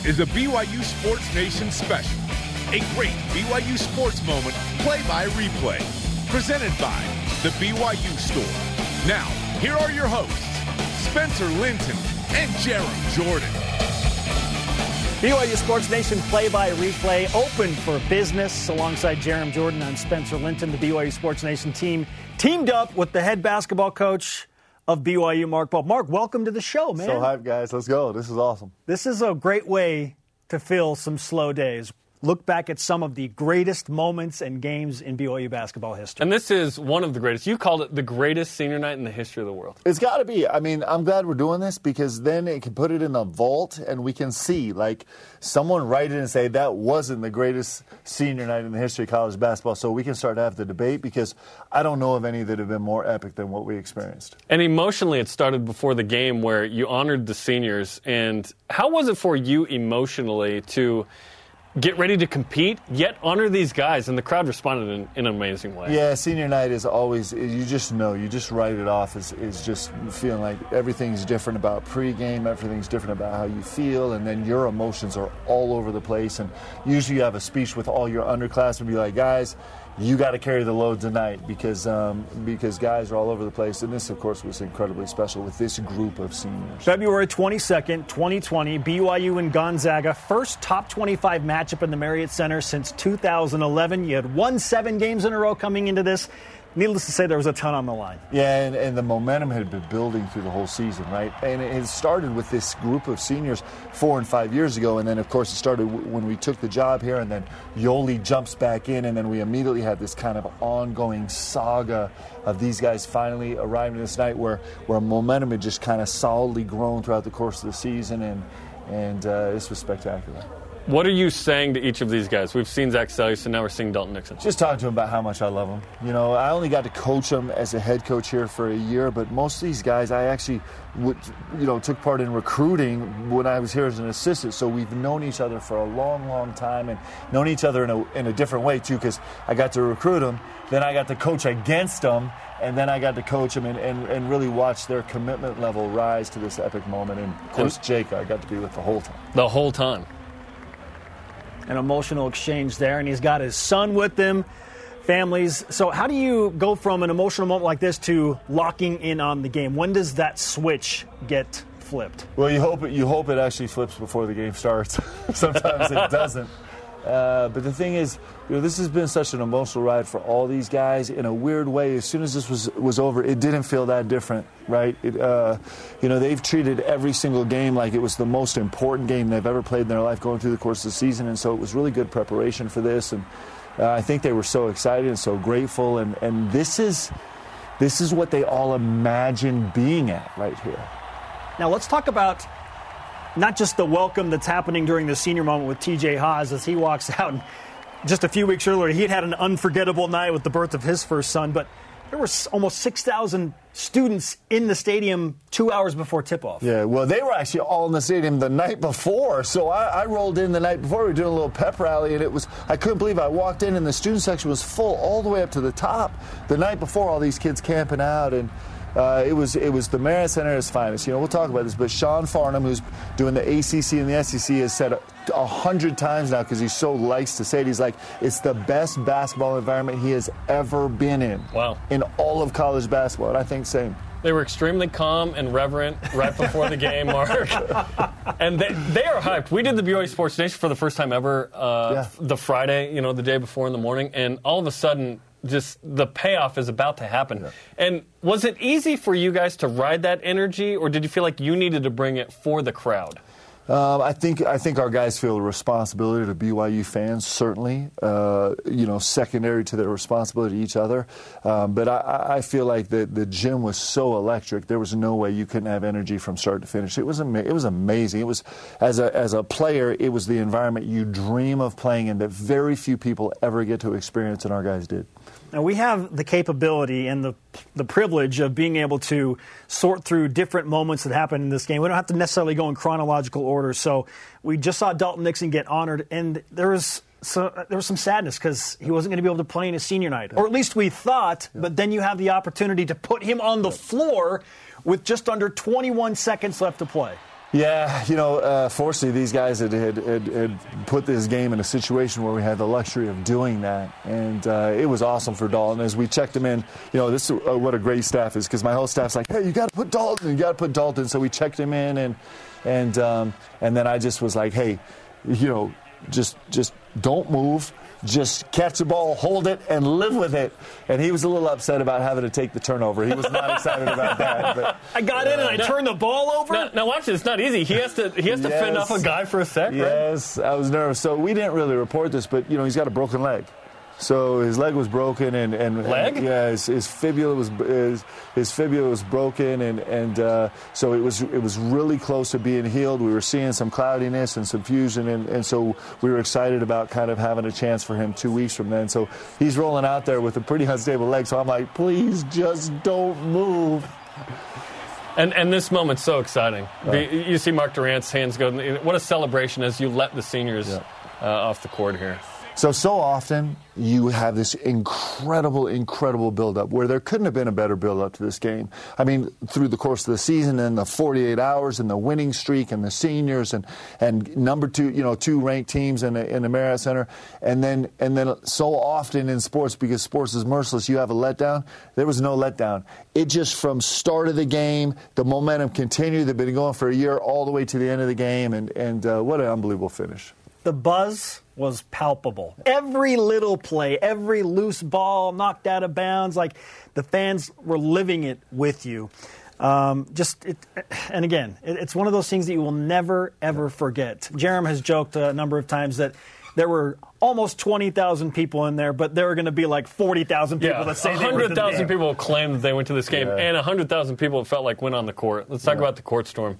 This is a BYU Sports Nation special. A great BYU sports moment, play by replay. Presented by The BYU Store. Now, here are your hosts, Spencer Linton and Jarom Jordan. BYU Sports Nation play by replay open for business alongside Jarom Jordan. I'm Spencer Linton. The BYU Sports Nation team teamed up with the head basketball coach of BYU, Mark Pope. Mark, welcome to the show, man. So hype, guys. Let's go. This is awesome. This is a great way to fill some slow days look back at some of the greatest moments and games in BYU basketball history. And this is one of the greatest. You called it the greatest senior night in the history of the world. It's got to be. I mean, I'm glad we're doing this because then it can put it in a vault and we can see, like, someone write it and say that wasn't the greatest senior night in the history of college basketball. So we can start to have the debate because I don't know of any that have been more epic than what we experienced. And emotionally, it started before the game where you honored the seniors. And how was it for you emotionally to get ready to compete, yet honor these guys. And the crowd responded in, in, an amazing way. Yeah, senior night is always, you just know, you just write it off as, as just feeling like everything's different about pregame, everything's different about how you feel, and then your emotions are all over the place. And usually you have a speech with all your underclassmen be like, guys, you got to carry the load tonight because um, because guys are all over the place. And this, of course, was incredibly special with this group of seniors. February 22nd, 2020, BYU and Gonzaga, first top 25 matchup in the Marriott Center since 2011. You had won seven games in a row coming into this needless to say, there was a ton on the line. Yeah, and, and, the momentum had been building through the whole season, right? And it started with this group of seniors four and five years ago, and then of course it started when we took the job here, and then Yoeli jumps back in, and then we immediately had this kind of ongoing saga of these guys finally arriving this night, where where momentum had just kind of solidly grown throughout the course of the season, and and uh, this was spectacular. What are you saying to each of these guys? We've seen Zach Seljaas, and now we're seeing Dalton Nixon. Just talking to him about how much I love him. You know, I only got to coach them as a head coach here for a year, but most of these guys, I actually, would, you know, took part in recruiting when I was here as an assistant. So we've known each other for a long, long time, and known each other in a in a different way too. Because I got to recruit them, then I got to coach against them, and then I got to coach them and, and, and really watch their commitment level rise to this epic moment. And of course, Jake, I got to be with the whole time. The whole time an emotional exchange there, and he's got his son with him, families. So, how do you go from an emotional moment like this to locking in on the game? When does that switch get flipped? Well, you hope it, you hope it actually flips before the game starts. Sometimes it doesn't. Uh, but the thing is, you know, this has been such an emotional ride for all these guys. In a weird way, as soon as this was was over, it didn't feel that different, right? It, uh, you know, they've treated every single game like it was the most important game they've ever played in their life going through the course of the season, and so it was really good preparation for this. And uh, I think they were so excited and so grateful. And, and this is this is what they all imagine being at right here. Now let's talk about not just the welcome that's happening during the senior moment with TJ Haws as he walks out. Just a few weeks earlier, he had had an unforgettable night with the birth of his first son, but there were almost 6,000 students in the stadium two hours before tip off. Yeah, well, they were actually all in the stadium the night before. So I, I, rolled in the night before. We were doing a little pep rally, and it was, I couldn't believe I walked in, and the student section was full all the way up to the top. The night before, all these kids camping out. And uh, it was it was the Marriott its finest. You know, we'll talk about this, but Sean Farnham, who's doing the ACC and the SEC, has said a hundred times now because he so likes to say it. He's like, it's the best basketball environment he has ever been in. Wow. In all of college basketball, and I think same. They were extremely calm and reverent right before the game, Mark. and they, they are hyped. We did the BYU Sports Nation for the first time ever uh, yeah. the Friday, you know, the day before in the morning, and all of a sudden just the payoff is about to happen. Yeah. And was it easy for you guys to ride that energy, or did you feel like you needed to bring it for the crowd? Um, I think I think our guys feel a responsibility to BYU fans, certainly. Uh, you know, secondary to their responsibility to each other. Um, but I, I, feel like the the gym was so electric. There was no way you couldn't have energy from start to finish. It was ama- it was amazing. It was as a as a player, it was the environment you dream of playing in that very few people ever get to experience, and our guys did. Now, we have the capability and the, the privilege of being able to sort through different moments that happen in this game. We don't have to necessarily go in chronological order. So we just saw Dalton Nixon get honored, and there was so there was some sadness because he wasn't going to be able to play in his senior night, or at least we thought. Yeah. But then you have the opportunity to put him on the floor with just under 21 seconds left to play. Yeah, you know, uh, fortunately, these guys had, had, had, had, put this game in a situation where we had the luxury of doing that. And uh, it was awesome for Dalton. As we checked him in, you know, this is uh, what a great staff is because my whole staff's like, hey, you got to put Dalton, you got to put Dalton. So we checked him in, and, and, um, and then I just was like, hey, you know, just, just don't move just catch the ball, hold it, and live with it. And he was a little upset about having to take the turnover. He was not excited about that. But, I got in and I turned the ball over. Now, now, watch this. It's not easy. He has to he has to yes, fend off a guy for a sec. Yes, right? I was nervous. So we didn't really report this, but you know he's got a broken leg. So his leg was broken, and, and leg, and, yeah, his, his, fibula was his, his, fibula was broken, and and uh, so it was it was really close to being healed. We were seeing some cloudiness and some fusion, and, and so we were excited about kind of having a chance for him two weeks from then. So he's rolling out there with a pretty unstable leg. So I'm like, please just don't move. And and this moment's so exciting. You see Mark Durant's hands go. What a celebration as you let the seniors yeah. uh, off the court here. So, so often you have this incredible, incredible buildup where there couldn't have been a better buildup to this game. I mean, through the course of the season and the 48 hours and the winning streak and the seniors and, and number two, you know, two ranked teams in, in the Marriott Center. And then, and then so often in sports, because sports is merciless, you have a letdown. There was no letdown. It just from start of the game, the momentum continued. They've been going for a year all the way to the end of the game. And, and uh, what an unbelievable finish. The buzz was palpable. Every little play, every loose ball knocked out of bounds, like the fans were living it with you. Um, just it, and again, it, it's one of those things that you will never ever forget. Jarom has joked a number of times that there were almost 20,000 people in there, but there are going to be like 40,000 people yeah, that say 100,000 people claimed that they went to this game, yeah. and 100,000 people felt like went on the court. Let's talk yeah. about the court storm.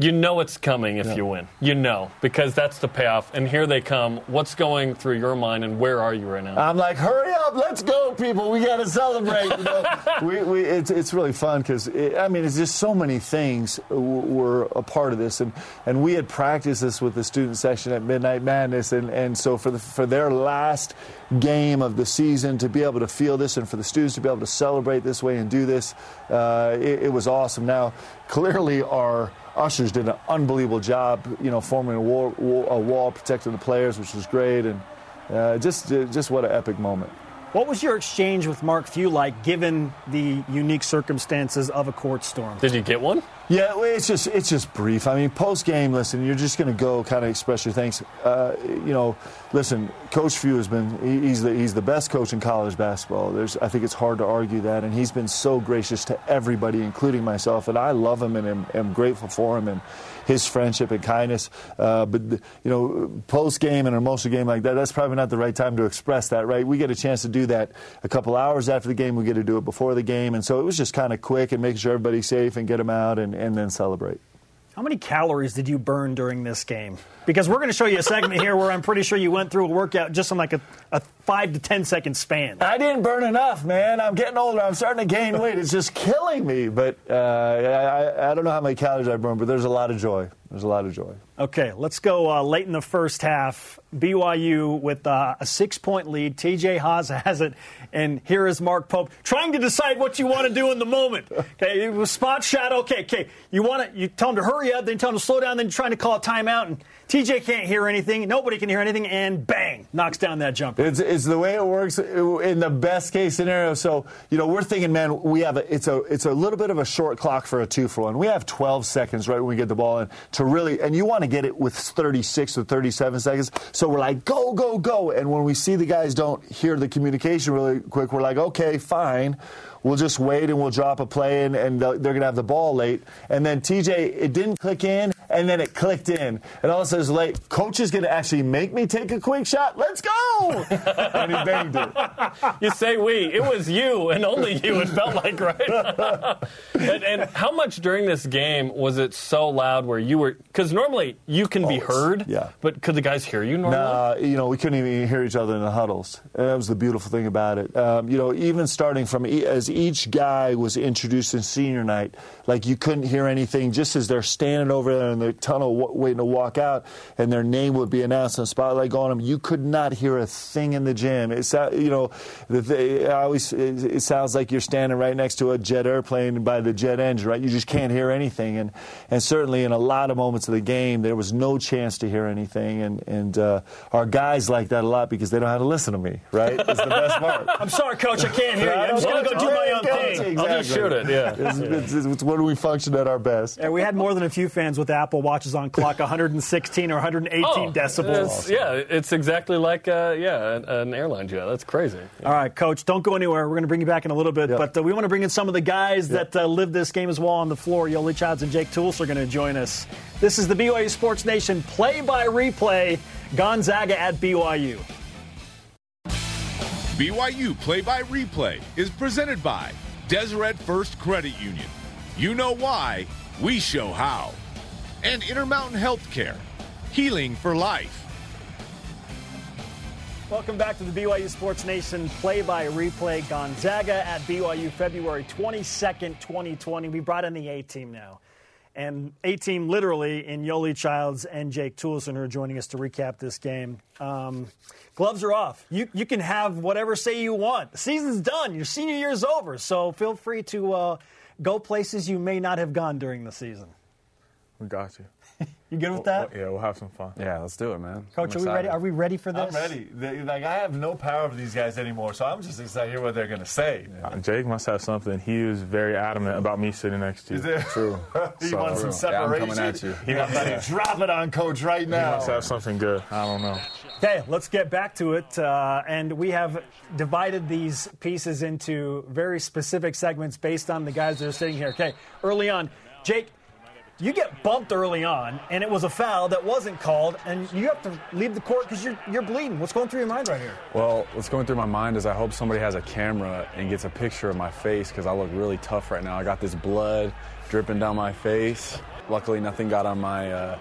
You know it's coming if yeah. you win. You know, because that's the payoff. And here they come. What's going through your mind, and where are you right now? I'm like, hurry up, let's go, people. We got to celebrate. You know? we, we, it's, it's really fun because, I mean, it's just so many things were a part of this. And, and we had practiced this with the student section at Midnight Madness. And, and so for, the, for their last game of the season to be able to feel this and for the students to be able to celebrate this way and do this, uh, it, it was awesome. Now, clearly, our ushers did an unbelievable job, you know, forming a wall, a wall protecting the players, which was great, and uh, just just what an epic moment. What was your exchange with Mark Few like, given the unique circumstances of a court storm? Did you get one? Yeah, it's just it's just brief. I mean, post game, listen, you're just going to go kind of express your thanks. Uh, you know, listen, Coach Few has been he's the he's the best coach in college basketball. There's I think it's hard to argue that, and he's been so gracious to everybody, including myself, and I love him and am, am grateful for him and his friendship and kindness. Uh, but you know, post game and an emotional game like that, that's probably not the right time to express that, right? We get a chance to do that a couple hours after the game. We get to do it before the game, and so it was just kind of quick and making sure everybody's safe and get them out and and then celebrate. How many calories did you burn during this game? Because we're going to show you a segment here where I'm pretty sure you went through a workout just in like a, a five to ten second span. I didn't burn enough, man. I'm getting older. I'm starting to gain weight. It's just killing me. But uh, I, I don't know how many calories I burned, but there's a lot of joy. There's a lot of joy. Okay, let's go uh, late in the first half. BYU with uh, a six point lead. TJ Haws has it. And here is Mark Pope trying to decide what you want to do in the moment. Okay, it was spot shot. Okay, okay. You want to, you tell him to hurry up, then tell him to slow down, then you're trying to call a timeout. And TJ can't hear anything. Nobody can hear anything. And bang, knocks down that jumper. It's, it's the way it works in the best case scenario. So, you know, we're thinking, man, we have a, it's a, it's a little bit of a short clock for a two for one. We have 12 seconds right when we get the ball in to really, and you want to get it with 36 or 37 seconds. So we're like, go, go, go. And when we see the guys don't hear the communication really quick, we're like, okay, fine we'll just wait and we'll drop a play and, and they're going to have the ball late. And then TJ, it didn't click in and then it clicked in. And all of a sudden, late. Coach is going to actually make me take a quick shot. Let's go! and he banged it. You say we. It was you and only you, it felt like, right? and, and, how much during this game was it so loud where you were. Because normally you can be heard, yeah. but could the guys hear you normally? Nah, you know, we couldn't even hear each other in the huddles. And that was the beautiful thing about it. Um, you know, even starting from as each guy was introduced in senior night, like you couldn't hear anything just as they're standing over there in the tunnel waiting to walk out, and their name would be announced and spotlight on them. You could not hear a thing in the gym. It's you know, the, always it sounds like you're standing right next to a jet airplane by the jet engine, right? You just can't hear anything, and and certainly in a lot of moments of the game, there was no chance to hear anything, and and uh, our guys like that a lot because they don't have to listen to me, right? The best part. I'm sorry, coach, I can't hear you. I'm just going to go do my own thing. Exactly. I'll just shoot it. Yeah. It's, it's, it's when we function at our best. Yeah, we had more than a few fans with Apple Watches on clock 116 or 118 Oh, decibels. it's- yeah, it's exactly like uh, yeah, an, an airline jet. That's crazy. All right, coach, don't go anywhere. We're going to bring you back in a little bit, Yep. but uh, we want to bring in some of the guys that uh, lived this game as well on the floor. Yoeli Childs and Jake Toolson are going to join us. This is the BYU Sports Nation play by replay. Gonzaga at BYU. BYU Play by Replay is presented by Deseret First Credit Union. You know why, we show how. And Intermountain Healthcare, healing for life. Welcome back to the BYU Sports Nation play by replay. Gonzaga at BYU February 22nd, 2020. We brought in the A team now. And A team literally in Yoeli Childs and Jake Toolson who are joining us to recap this game. Um, gloves are off. You, you can have whatever say you want. The season's done. Your senior year's over. So feel free to uh, go places you may not have gone during the season. We got you. You good with that? Yeah, we'll have some fun. Yeah, let's do it, man. Coach, I'm are we ready? Are we ready for this? I'm ready. They- like I have no power over these guys anymore, so I'm just excited to hear what they're going to say. Uh, Jake must have something. He was very adamant about me sitting next to you. Is there- True. he So, wants some yeah, I'm coming at you. He wants to drop it on coach right now. He now. must have something good. I don't know. Okay, let's get back to it. Uh, and we have divided these pieces into very specific segments based on the guys that are sitting here. Okay, early on, Jake, you get bumped early on, and it was a foul that wasn't called, and you have to leave the court because you're, you're bleeding. What's going through your mind right here? Well, what's going through my mind is I hope somebody has a camera and gets a picture of my face because I look really tough right now. I got this blood dripping down my face. Luckily, nothing got on my uh,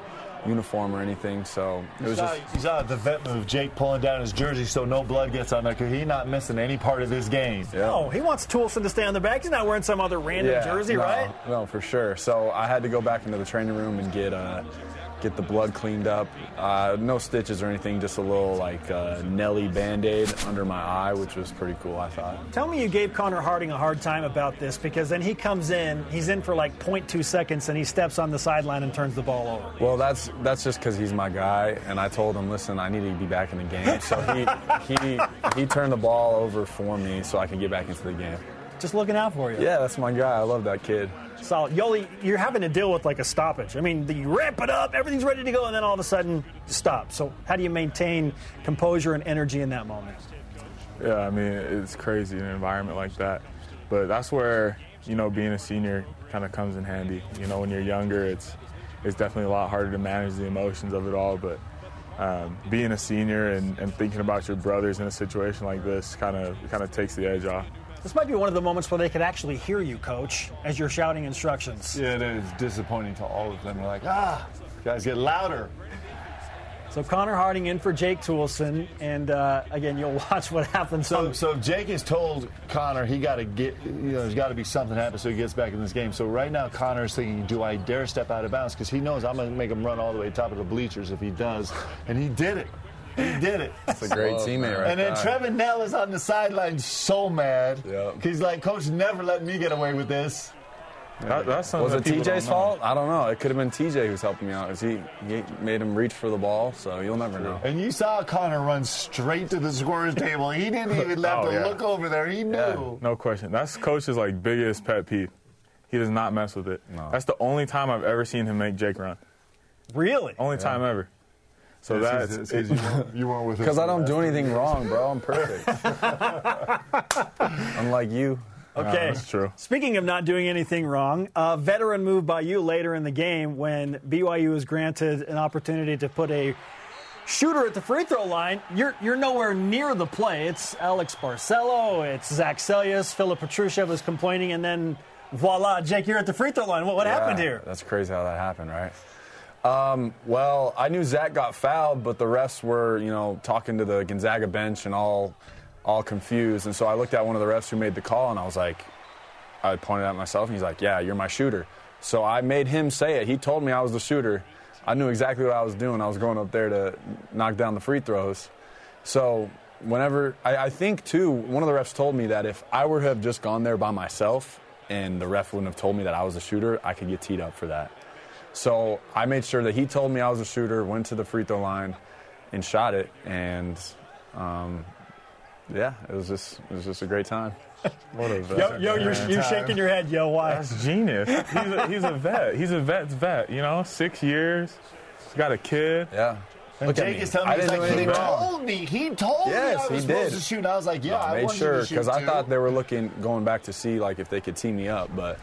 uniform or anything, so it You was saw, just. you saw the vet move, Jake pulling down his jersey so no blood gets on there because he's not missing any part of this game. Yeah. Oh, he wants Toolson to stay on the back. He's not wearing some other random jersey, no, right? No, for sure. So I had to go back into the training room and get uh, get the blood cleaned up. Uh, no stitches or anything, just a little like uh, Nelly band-aid under my eye, which was pretty cool. I thought. Tell me you gave Connor Harding a hard time about this because then he comes in, he's in for like 0.2 seconds, and he steps on the sideline and turns the ball over. Well, that's that's just because he's my guy, and I told him, listen, I need to be back in the game. So he he he turned the ball over for me so I can get back into the game. Just looking out for you. Yeah, that's my guy. I love that kid. Solid. Yoeli, you're having to deal with like a stoppage. I mean, you ramp it up, everything's ready to go, and then all of a sudden, you stop. So, how do you maintain composure and energy in that moment? Yeah, I mean, it's crazy in an environment like that. But that's where, you know, being a senior kind of comes in handy. You know, when you're younger, it's it's definitely a lot harder to manage the emotions of it all. But um, being a senior and, and thinking about your brothers in a situation like this kind of kind of takes the edge off. This might be one of the moments where they could actually hear you, coach, as you're shouting instructions. Yeah, it is disappointing to all of them. They're like, ah, guys get louder. So, Connor Harding in for Jake Toolson, and uh, again, you'll watch what happens. So, so Jake has told Connor he got to get, you know, there's got to be something happen so he gets back in this game. So right now, Connor is thinking, do I dare step out of bounds? Because he knows I'm going to make him run all the way to the top of the bleachers if he does, and he did it. He did it. It's a great teammate, right And then there. Trevin Knell is on the sideline so mad. Yep. He's like, Coach never let me get away with this. That, that's something Was that it TJ's fault? I don't know. It could have been TJ who's helping me out. 'cause He he made him reach for the ball, so you'll never know. And you saw Connor run straight to the scorer's table. He didn't even have Oh, to yeah. look over there. He knew. Yeah. No question. That's coach's like biggest pet peeve. He does not mess with it. No. That's the only time I've ever seen him make Jake run. really? Only time ever. So that's It's 'cause you weren't- you weren't with us Because I don't last do anything wrong, bro. I'm perfect. Unlike you. Okay. that's true. Speaking of not doing anything wrong, a veteran move by you later in the game when BYU was granted an opportunity to put a shooter at the free throw line. You're you're nowhere near the play. It's Alex Barcelo, it's Zach Seljaas, Filip Petrusev was complaining, and then voila, Jake, you're at the free throw line. What, what happened here? That's crazy how that happened, right? Um, well, I knew Zach got fouled, but the refs were, you know, talking to the Gonzaga bench and all, all confused. And so I looked at one of the refs who made the call, and I was like, I pointed at myself, and he's like, "Yeah, you're my shooter." So I made him say it. He told me I was the shooter. I knew exactly what I was doing. I was going up there to knock down the free throws. So whenever I, I think too, one of the refs told me that if I were to have just gone there by myself and the ref wouldn't have told me that I was a shooter, I could get teed up for that. So I made sure that he told me I was a shooter, went to the free throw line, and shot it. And um, yeah, it was just it was just a great time. What a vet. Yo, yo you're, you're shaking your head, yo. Why? That's genius. He's a, he's a vet. He's a vet's vet. You know, six years. He's got a kid. Yeah. And Jake is telling me, I he's like, he wrong. told me, he told me I was supposed did. to shoot. And I was like, yeah, I I made wanted sure to shoot because I thought they were looking going back to see like if they could tee me up, but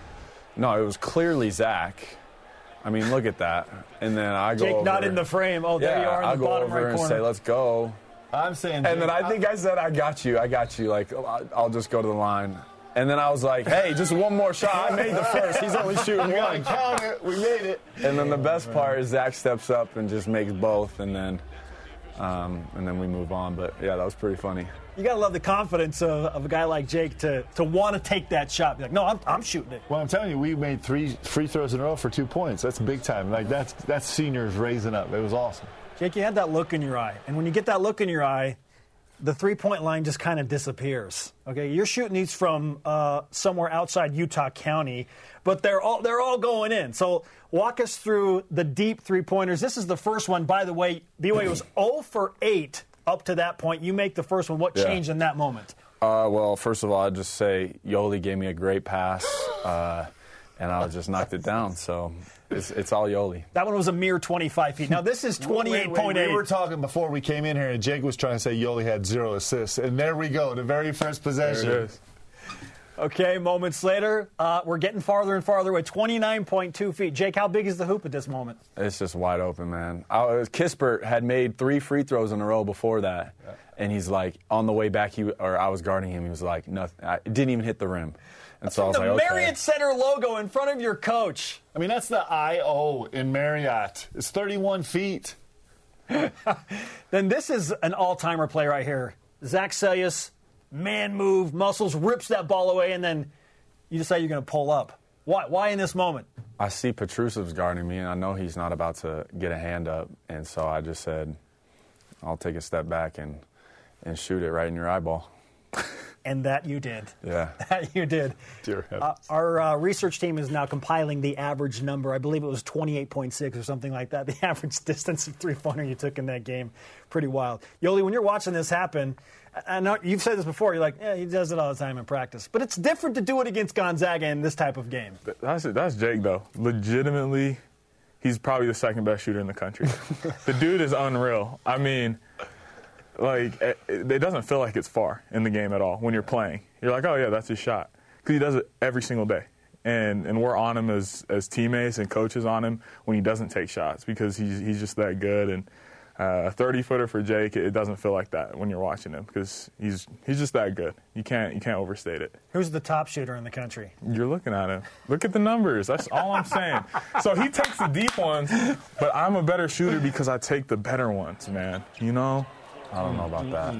no, it was clearly Zach. I mean, look at that. And then I go Jake over, not in the frame. Oh, there yeah, you are in I the go bottom over right and corner. say, "Let's go." I'm saying, And then I think I said, "I got you, I got you." Like I'll I'll just go to the line. And then I was like, "Hey, just one more shot. I made the first. He's only shooting we one." count it. We made it. And then the best part is Zach steps up and just makes both, and then um, and then we move on. But yeah, that was pretty funny. You gotta love the confidence of, of a guy like Jake to to want to take that shot. Be like, no, I'm, I'm shooting it. Well, I'm telling you, we made three free throws in a row for two points. That's big time. Like that's that's seniors raising up. It was awesome. Jake, you had that look in your eye, and when you get that look in your eye, the three point line just kind of disappears. Okay, you're shooting these from uh, somewhere outside Utah County, but they're all they're all going in. So walk us through the deep three pointers. This is the first one, by the way. BYU was 0 for 8 up to that point. You make the first one. What Yeah. changed in that moment? Uh, well, first of all, I'd just say Yoeli gave me a great pass, uh, and I just knocked it down. So it's, it's all Yoeli. That one was a mere 25 feet. Now this is Wait, wait, 28.8. We were talking before we came in here, and Jake was trying to say Yoeli had zero assists, and there we go, the very first possession. There it is. Okay, moments later, uh, we're getting farther and farther away. 29.2 feet. Jake, how big is the hoop at this moment? It's just wide open, man. I Kispert had made three free throws in a row before that, and he's like on the way back. He or I was guarding him. He was like nothing. I, it didn't even hit the rim, and so I was the like, okay. Marriott Center logo in front of your coach. I mean, that's the IO in Marriott. It's 31 feet. Then this is an all-timer play right here. Zach Seljaas, man move, muscles, rips that ball away, and then you decide you're going to pull up. Why? Why in this moment? I see Petrusev's guarding me, and I know he's not about to get a hand up, and so I just said, I'll take a step back and and shoot it right in your eyeball. And that you did. Yeah. That you did. Dear Uh, our uh, research team is now compiling the average number. I believe it was 28.6 or something like that. The average distance of three pointer you took in that game. Pretty wild. Yoeli, when you're watching this happen, I I know you've said this before. You're like, yeah, he does it all the time in practice. But it's different to do it against Gonzaga in this type of game. That's that's Jake though. Legitimately, he's probably the second best shooter in the country. the dude is unreal. I mean, like it, it doesn't feel like it's far in the game at all when you're playing. You're like, oh yeah, that's his shot because he does it every single day. And and we're on him as as teammates and coaches on him when he doesn't take shots because he's he's just that good and. Uh, a 30 footer for Jake, it doesn't feel like that when you're watching him because he's he's just that good. You can't you can't overstate it. Who's the top shooter in the country? You're looking at him. Look at the numbers. That's all I'm saying. So he takes the deep ones, but I'm a better shooter because I take the better ones, man. You know? I don't know about that.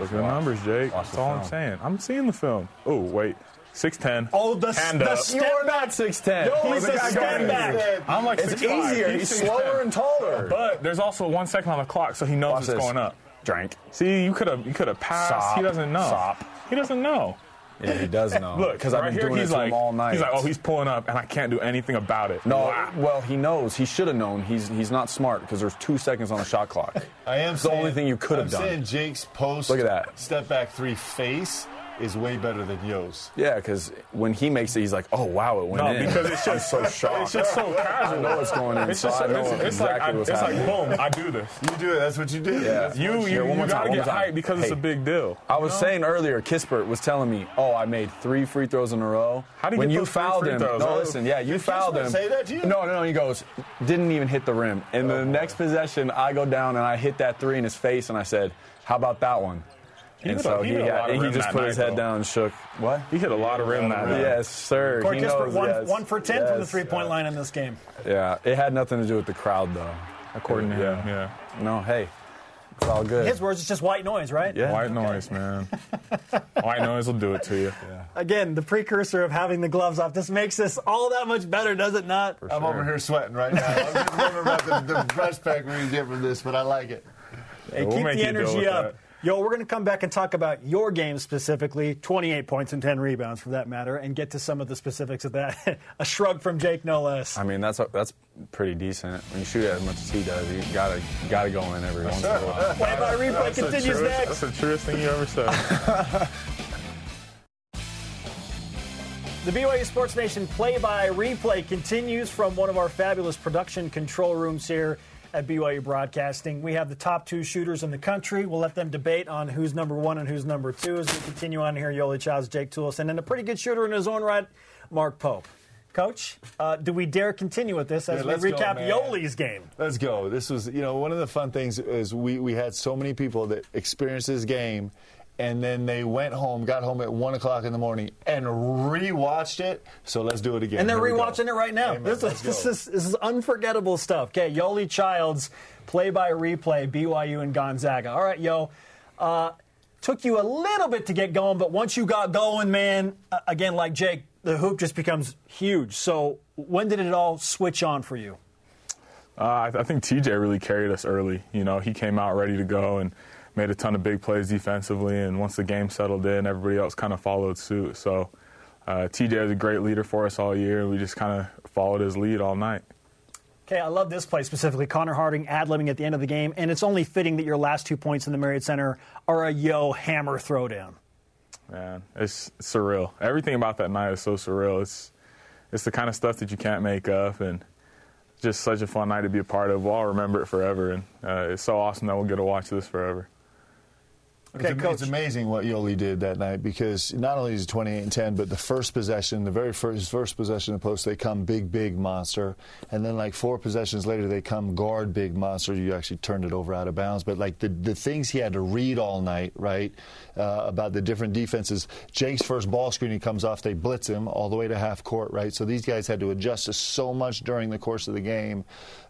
Look at the numbers, Jake. watch That's the all I'm film. saying. I'm seeing the film. Oh, wait. 6'10. Oh, the, Hand the up. step You're back. not 6'10. Yo, He's he's a step back. I'm like It's 6'5". easier. He's, 6'10". slower and taller. But there's also one second on the clock, so he knows Watch it's this. going up. Drank. See, you could have you could have passed. Sop. He doesn't know. Sop. He doesn't know. Yeah, he does know. Look, because right I've been here, doing he's it to like, him all night. he's like, oh, he's pulling up, and I can't do anything about it. No, Wow. well, he knows. He should have known. He's he's not smart because there's two seconds on the shot clock. I am It's the only thing you could have I'm done. saying Jake's post Look at that. step back three face is way better than Yo's. Yeah, because when he makes it, he's like, oh wow, it went No, in. because it's just I'm so shocked. It's just so casual. I know it's going in, It's so just I know it's, it's exactly like I, what's it's happening. like boom, I do this. You do it. That's what you do. Yeah. That's You you, one you more gotta get more hyped because it's a big deal. I was know? saying earlier, Kispert was telling me, "Oh, I made three free throws in a row." How do you when get you those three fouled free him? throws? No, Oh. listen, yeah, you Did fouled Kispert him. say that to you? No, no, no. He goes, didn't even hit the rim. And oh the next possession, I go down and I hit that three in his face, and I said, "How about that one?" And hit a- he he, had- he just that put his head though. down and shook. What? He hit a lot of rim that night. Yes, sir. Corey he Kispert, knows, one, yes. one for 10 from the three point line in this game. Yeah, it had nothing to do with the crowd, though. According to him, yeah. No, hey, It's all good. His words, it's just white noise, right? Yeah. White noise, man. White noise will do it to you. Yeah. Again, the precursor of having the gloves off. This makes this all that much better, does it not? I'm over here sweating right now. I'm just wondering about the, the breast pack we're going to get from this, but I like it. Hey, we'll keep the energy up. that. Yo, we're going to come back and talk about your game specifically 28 points and 10 rebounds for that matter, and get to some of the specifics of that. a shrug from Jake, no less. I mean, that's that's pretty decent. When you shoot as much as he does, you gotta gotta go in every once in a while. Play by replay That's the continues truest- next. That's the truest thing you ever said. The BYU Sports Nation play by replay continues from one of our fabulous production control rooms here at BYU Broadcasting. We have the top two shooters in the country. We'll let them debate on who's number one and who's number two as we continue on here. Yoeli Childs, Jake Toolson, and a pretty good shooter in his own right, Mark Pope. Coach, uh, do we dare continue with this as Yeah, we let's go, recap. Yoeli's game? Let's go. This was, you know, one of the fun things is we, we had so many people that experienced this game, and then they went home, got home at one o'clock in the morning, and rewatched it. So let's do it again. And they're Here we rewatching it right now. Amen. This, is, this, is, this is unforgettable stuff. Okay, Yoeli Childs, play by replay, BYU and Gonzaga. All right, yo. Uh, took you a little bit to get going, but once you got going, man, uh, again, like Jake, the hoop just becomes huge. So when did it all switch on for you? Uh, I, I think TJ really carried us early. You know, he came out ready to go and made a ton of big plays defensively. And once the game settled in, everybody else kind of followed suit. So uh, TJ was a great leader for us all year, and we just kind of followed his lead all night. Okay, I love this play specifically. Connor Harding ad libbing at the end of the game, and it's only fitting that your last two points in the Marriott Center are a yo hammer throwdown. Man, it's surreal. Everything about that night is so surreal. It's it's the kind of stuff that you can't make up, and just such a fun night to be a part of. We'll remember it forever, and uh, it's so awesome that we'll get to watch this forever. Okay, it's, Coach. it's amazing what Yoeli did that night because not only is he 28 and 10, but the first possession, the very first first possession of the post, they come big, big monster, and then like four possessions later, they come guard big monster. You actually turned it over out of bounds, but like the the things he had to read all night, right, uh, about the different defenses. Jake's first ball screen, he comes off, they blitz him all the way to half court, right. So these guys had to adjust to so much during the course of the game,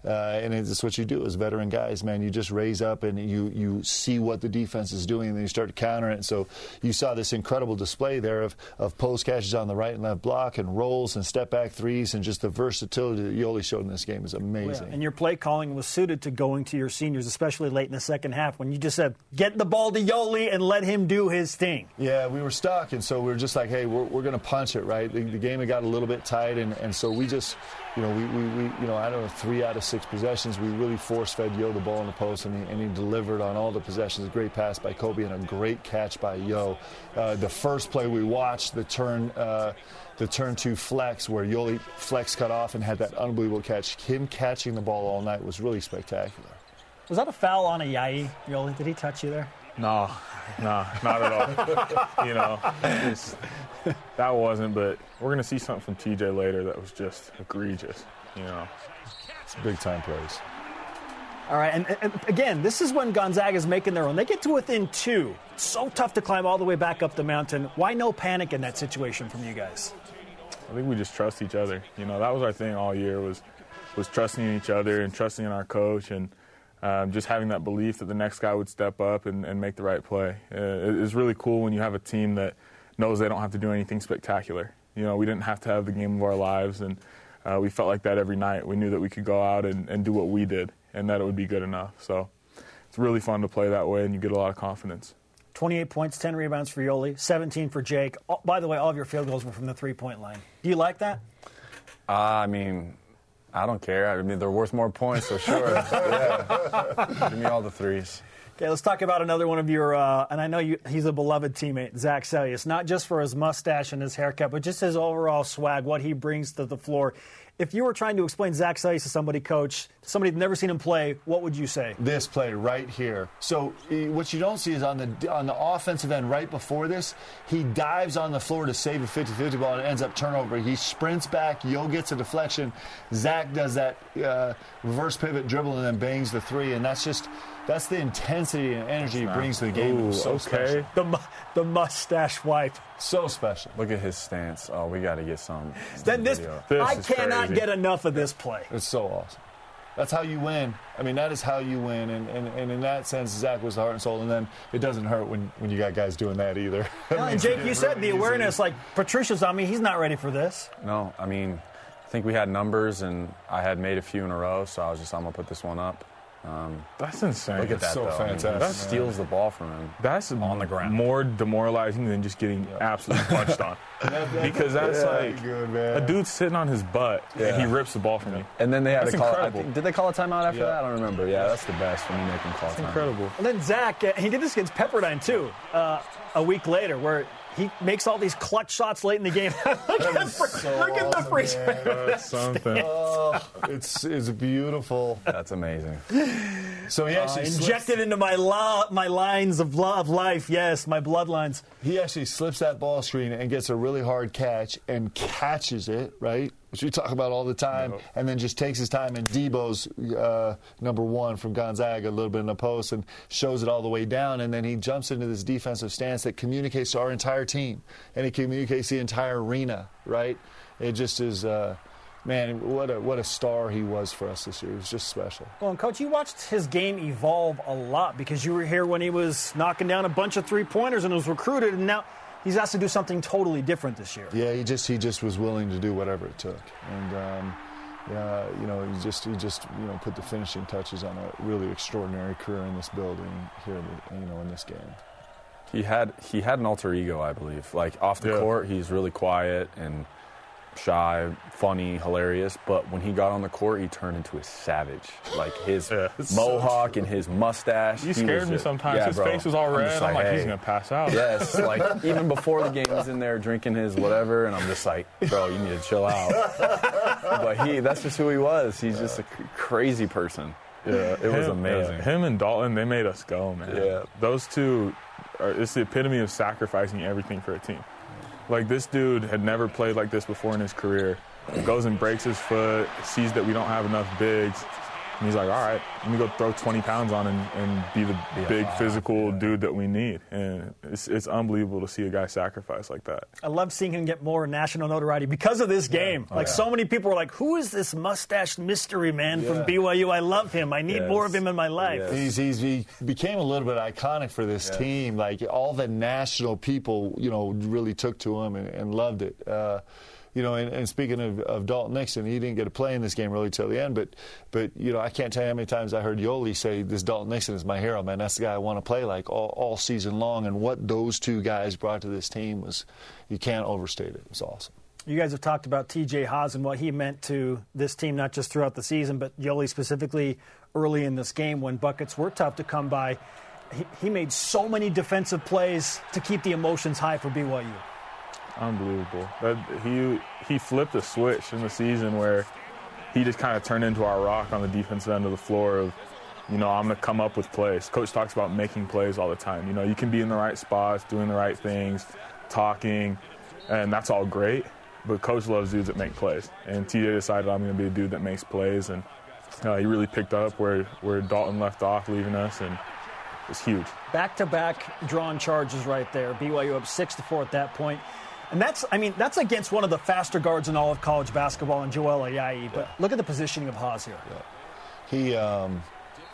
uh, and it's what you do as veteran guys, man. You just raise up and you you see what the defense is doing, then you start to counter it. So you saw this incredible display there of, of post catches on the right and left block, and rolls and step back threes, and just the versatility that Yoeli showed in this game is amazing. And your play calling was suited to going to your seniors, especially late in the second half when you just said, get the ball to Yoeli and let him do his thing. Yeah, we were stuck, and so we were just like, hey, we're, we're going to punch it, right? The, the game had got a little bit tight, and, and so we just, you know, we, we, we, you know, I don't know, three out of six possessions, we really force-fed Yo the ball in the post, and he, and he delivered on all the possessions. A great pass by Kobe and a great catch by Yo. Uh, the first play we watched, the turn, uh, the turn two flex, where Yoeli flex cut off and had that unbelievable catch. Him catching the ball all night was really spectacular. Was that a foul on a Yai, Yoeli? Did he touch you there? No, no, not at all. you know, it's, that wasn't. But we're gonna see something from TJ later that was just egregious. You know. It's big time plays. All right, and, and again, this is when Gonzaga's making their own. They get to within two. It's so tough to climb all the way back up the mountain. Why no panic in that situation from you guys? I think we just trust each other. You know, that was our thing all year was was trusting in each other and trusting in our coach and um, just having that belief that the next guy would step up and, and make the right play. Uh, it- it's really cool when you have a team that knows they don't have to do anything spectacular. You know, we didn't have to have the game of our lives, and uh, we felt like that every night. We knew that we could go out and, and do what we did, and that it would be good enough. So it's really fun to play that way, and you get a lot of confidence. 28 points, 10 rebounds for Yoeli, 17 for Jake. Oh, by the way, all of your field goals were from the three point line. Do you like that? Uh, I mean, I don't care. I mean, they're worth more points, so sure. yeah. Give me all the threes. Okay, let's talk about another one of your, uh, and I know you, he's a beloved teammate, Zach Seljaas, not just for his mustache and his haircut, but just his overall swag, what he brings to the floor. If you were trying to explain Zach Seljaas to somebody, coach, somebody who'd never seen him play, what would you say? this play right here. So what you don't see is on the on the offensive end right before this, he dives on the floor to save a 50-50 ball and it ends up turnover. He sprints back, Yo gets a deflection, Zach does that uh, reverse pivot dribble and then bangs the three, and that's just that's the intensity and energy he brings to the game. It was so Ooh, special. okay. The, mu- the mustache wipe. So special. Look at his stance. Oh, we got to get some. Then this. This I cannot crazy. get enough of this play. It's so awesome. That's how you win. I mean, that is how you win. And, and, and in that sense, Zach was the heart and soul. And then it doesn't hurt when, when you got guys doing that either. Yeah, and Jake, you said the awareness, like Patricia's on me, he's not ready for this. No, I mean, I think we had numbers, and I had made a few in a row, so I was just, I'm going to put this one up. Um, That's insane. look at that, so though. I mean, that man. steals the ball from him. That's on the ground. more demoralizing than just getting absolutely punched on. because that's Yeah, like good, a dude sitting on his butt and he rips the ball from you. And then they had That's to call. Incredible. think, did they call a timeout after Yeah. that? I don't remember. Yeah, that's the best when you make them call It's timeout. incredible. And then Zach, uh, he did this against Pepperdine too, uh, a week later, where he makes all these clutch shots late in the game. look at, the, so look at the awesome, free man. That's something. Oh, it's, it's beautiful. That's amazing. So he Uh, actually slips- injected into my lo- my lines of love life. Yes, my bloodlines. he actually slips that ball screen and gets a really hard catch and catches it, right? Which we talk about all the time, Yep. and then just takes his time and Debo's uh, number one from Gonzaga a little bit in the post and shows it all the way down, and then he jumps into this defensive stance that communicates to our entire team, and it communicates the entire arena, right? It just is. Uh, Man, what a what a star he was for us this year. It was just special. Well, and coach, you watched his game evolve a lot because you were here when he was knocking down a bunch of three pointers and was recruited, and now he's asked to do something totally different this year. Yeah, he just he just was willing to do whatever it took, and um, yeah, you know, he just he just you know put the finishing touches on a really extraordinary career in this building here, you know, in this game. He had he had an alter ego, I believe. Like off the Yeah. court, he's really quiet and shy, funny, hilarious. But when he got on the court, he turned into a savage. Like his Yeah, it's so mohawk and his mustache. He was scared me just- sometimes. Yeah, his bro. face was all I'm red. just I'm like, he's gonna pass out. Yes, like even before the game, he's in there drinking his whatever, and I'm just like, bro, you need to chill out. but he—that's just who he was. He's just a c- crazy person. Yeah, It was amazing. yeah, him and Dalton, they made us go, man. Yeah. Those two, are, it's the epitome of sacrificing everything for a team. Like this dude had never played like this before in his career. Goes and breaks his foot, sees that we don't have enough bigs, and he's like, "All right, let me go throw 20 pounds on and, and be the a big five, physical dude that we need." And it's, it's unbelievable to see a guy sacrifice like that. I love seeing him get more national notoriety because of this game. like so many people were like, "Who is this mustached mystery man from BYU? I love him. I need Yes. more of him in my life." Yes. He's, he's he became a little bit iconic for this team. Like all the national people, you know, really took to him and, and loved it. Uh, you know, and, and speaking of, of Dalton Nixon, he didn't get to play in this game really till the end. But, but you know, I can't tell you how many times I heard Yoeli say, "This Dalton Nixon is my hero, man. That's the guy I want to play like all, all season long." And what those two guys brought to this team was, you can't overstate it. It was awesome. You guys have talked about TJ Haws and what he meant to this team, not just throughout the season, but Yoeli specifically early in this game when buckets were tough to come by. He, he made so many defensive plays to keep the emotions high for BYU. Unbelievable. That he he flipped a switch in the season where he just kind of turned into our rock on the defensive end of the floor of, you know, I'm gonna come up with plays. Coach talks about making plays all the time. You know, you can be in the right spots, doing the right things, talking, and that's all great. But coach loves dudes that make plays. And TJ decided I'm gonna be a dude that makes plays and uh, he really picked up where, where Dalton left off leaving us and it's huge. Back to back drawn charges right there. BYU up six to four at that point. And that's, I mean, that's against one of the faster guards in all of college basketball, and Joel Ayayi. But look at the positioning of Haws here. Yeah. He, um,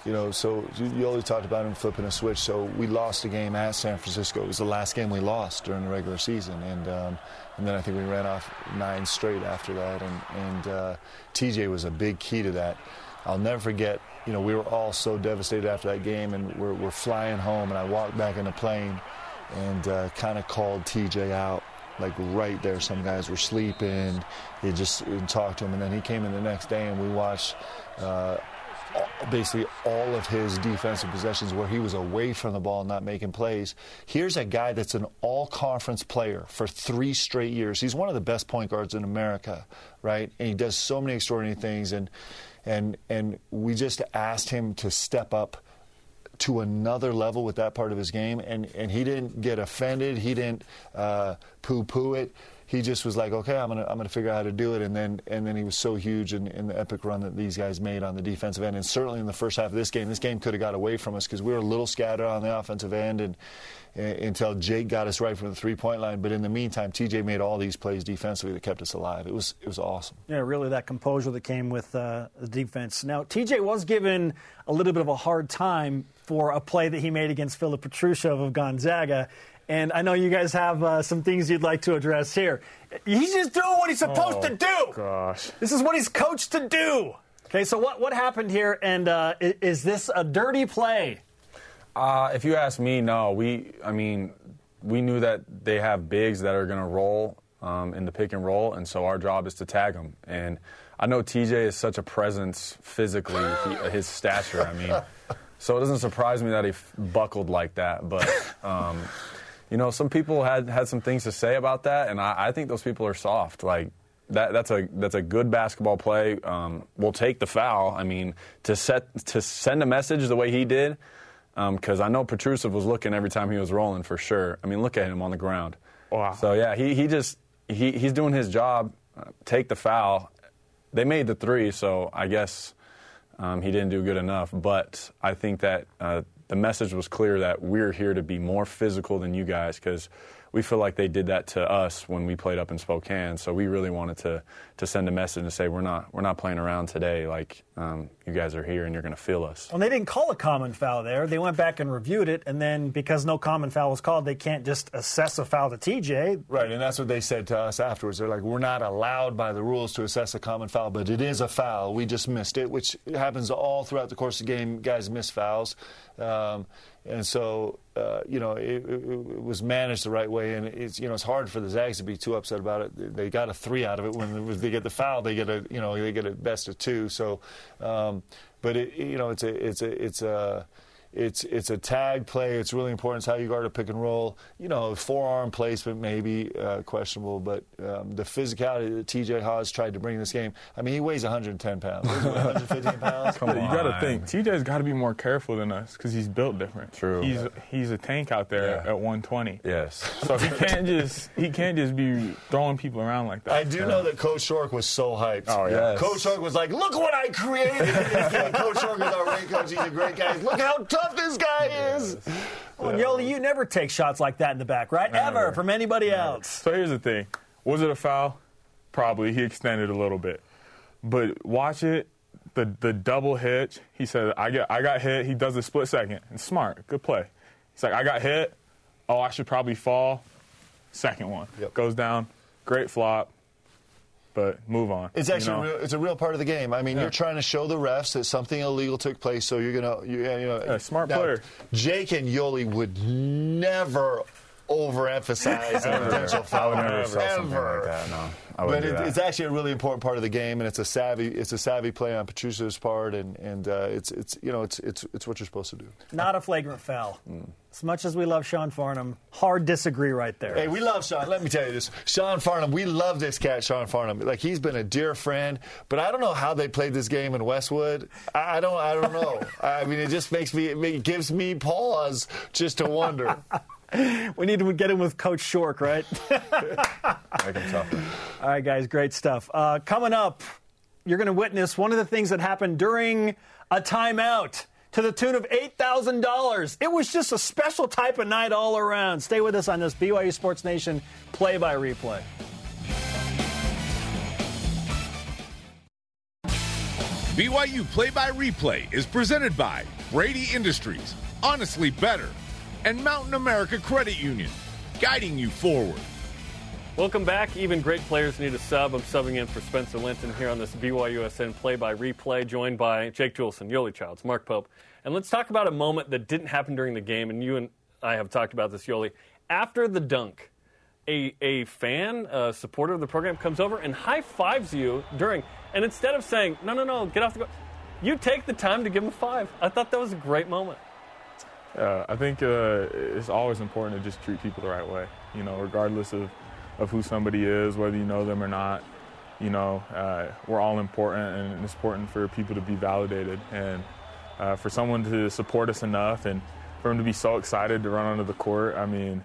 you know, so you, you always talked about him flipping a switch. So we lost a game at San Francisco. It was the last game we lost during the regular season, and um, and then I think we ran off nine straight after that. And and uh, TJ was a big key to that. I'll never forget. You know, we were all so devastated after that game, and we're, we're flying home, and I walked back in the plane, and uh, kind of called TJ out like right there. Some guys were sleeping. He just talked to him, and then he came in the next day, and we watched uh, basically all of his defensive possessions where he was away from the ball, not making plays. Here's a guy that's an all-conference player for three straight years. He's one of the best point guards in America, right? And he does so many extraordinary things, and and and we just asked him to step up to another level with that part of his game, and, and he didn't get offended. He didn't uh, poo-poo it. he just was like, okay, I'm gonna I'm gonna figure out how to do it, and then and then he was so huge in, in the epic run that these guys made on the defensive end, and certainly in the first half of this game, this game could have got away from us because we were a little scattered on the offensive end and until Jake got us right from the three point line. But in the meantime, TJ made all these plays defensively that kept us alive. It was it was awesome. Yeah, really that composure that came with uh, the defense. Now TJ was given a little bit of a hard time for a play that he made against Filip Petrusev of Gonzaga. And I know you guys have uh, some things you'd like to address here. He's just doing what he's supposed oh, to do. Gosh, this is what he's coached to do. Okay, so what what happened here? And uh, is this a dirty play? Uh, if you ask me, no. We, I mean, we knew that they have bigs that are going to roll um, in the pick and roll, and so our job is to tag them. And I know TJ is such a presence physically, he, his stature. I mean, so it doesn't surprise me that he f- buckled like that. But um, you know, some people had had some things to say about that, and I, I think those people are soft. Like that, that's a that's a good basketball play. Um, we'll take the foul. I mean, to set to send a message the way he did because um, I know Petrusev was looking every time he was rolling for sure. I mean, look at him on the ground. Wow. So yeah, he he just he he's doing his job. Uh, take the foul. They made the three, so I guess um, he didn't do good enough. But I think that uh, the message was clear that we're here to be more physical than you guys because we feel like they did that to us when we played up in Spokane. So we really wanted to to send a message and say we're not we're not playing around today. Like um, you guys are here and you're going to feel us. Well, they didn't call a common foul there. They went back and reviewed it, and then because no common foul was called, they can't just assess a foul to TJ. Right, and that's what they said to us afterwards. They're like, we're not allowed by the rules to assess a common foul, but it is a foul. We just missed it, which happens all throughout the course of the game. Guys miss fouls. Um, and so uh, you know it, it, it, was managed the right way, and it's you know it's hard for the Zags to be too upset about it. They got a three out of it when they get the foul. They get a you know they get a best of two. So, um, but it, you know it's a it's a it's a it's it's a tag play. It's really important. It's how you guard a pick and roll. You know, forearm placement maybe uh, questionable, but um, the physicality that T.J. Haws tried to bring this game. I mean, he weighs 110 pounds, 115 pounds. Come on. You got to think TJ's got to be more careful than us because he's built different. True. He's he's a tank out there Yeah. at 120. Yes. So he can't just he can't just be throwing people around like that. I do know that Coach Shark was so hyped. Oh, yeah. Yes. Coach Shark was like, "Look what I created!" Coach Shark is our ring coach. He's a great guy. Look how tough this guy is. Well, Yoeli, you never take shots like that in the back, right? Ever from anybody else. So here's the thing: was it a foul? Probably. He extended a little bit, but watch it. The the double hitch. He said, "I get I got hit." He does a split second. It's smart. Good play. He's like, "I got hit. Oh, I should probably fall." Second one Yep. goes down. Great flop. But move on. It's you actually know? a real, it's a real part of the game. I mean, Yeah. you're trying to show the refs that something illegal took place, so you're gonna you, you know. Yeah, smart now, player. Jake and Yoeli would never overemphasize a potential foul. I would never sell something Ever. like that. No, I But it, it's actually a really important part of the game, and it's a savvy it's a savvy play on Petrusev's part, and and uh, it's it's you know it's it's it's what you're supposed to do. Not a flagrant foul. As much as we love Sean Farnham, hard disagree right there. Hey, we love Sean. Let me tell you this. Sean Farnham, we love this cat, Sean Farnham. Like he's been a dear friend, but I don't know how they played this game in Westwood. I I don't I don't know. I mean, it just makes me it gives me pause just to wonder. We need to get him with Coach Shork, right? Make him tougher. All right, guys, great stuff. Uh, coming up, you're going to witness one of the things that happened during a timeout to the tune of $8,000. It was just a special type of night all around. Stay with us on this BYU Sports Nation play by replay. BYU Play by Replay is presented by Brady Industries, Honestly Better, and Mountain America Credit Union, guiding you forward. Welcome back. Even great players need a sub. I'm subbing in for Spencer Linton here on this BYUSN play by replay, joined by Jake Toolson, Yoeli Childs, Mark Pope. And let's talk about a moment that didn't happen during the game, and you and I have talked about this, Yoeli. After the dunk, a, a fan, a supporter of the program, comes over and high fives you during, and instead of saying, no, no, no, get off the go, you take the time to give him a five. I thought that was a great moment. Uh, I think uh, it's always important to just treat people the right way. You know, regardless of, of who somebody is, whether you know them or not. You know, uh, we're all important, and it's important for people to be validated, and uh, for someone to support us enough, and for him to be so excited to run onto the court. I mean,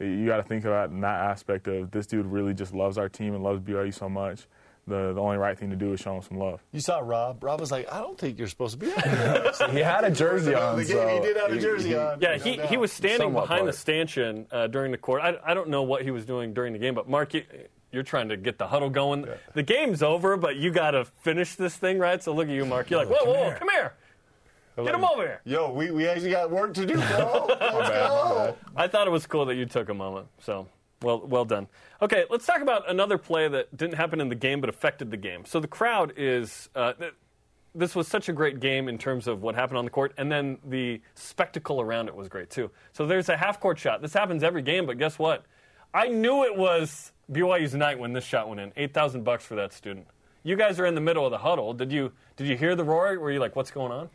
you got to think about in that aspect of this dude really just loves our team and loves BYU so much. The, the only right thing to do is show him some love. You saw Rob. Rob was like, I don't think you're supposed to be out here. he had a jersey on. the game, so he did have a jersey he- on. Yeah, he, he was standing Somewhat behind the stanchion uh, during the court. I, I don't know what he was doing during the game, but Mark, you, you're trying to get the huddle going. The game's over, but you got to finish this thing, right? So look at you, Mark. You're like, whoa, whoa, whoa, come here. Get him over here. Yo, we, we actually got work to do, bro. Let's go. I thought it was cool that you took a moment. So, well, well done. Okay, let's talk about another play that didn't happen in the game but affected the game. So the crowd is. Uh, th- this was such a great game in terms of what happened on the court, and then the spectacle around it was great too. So there's a half court shot. This happens every game, but guess what? I knew it was BYU's night when this shot went in. Eight thousand bucks for that student. You guys are in the middle of the huddle. Did you did you hear the roar? Were you like, "What's going on"?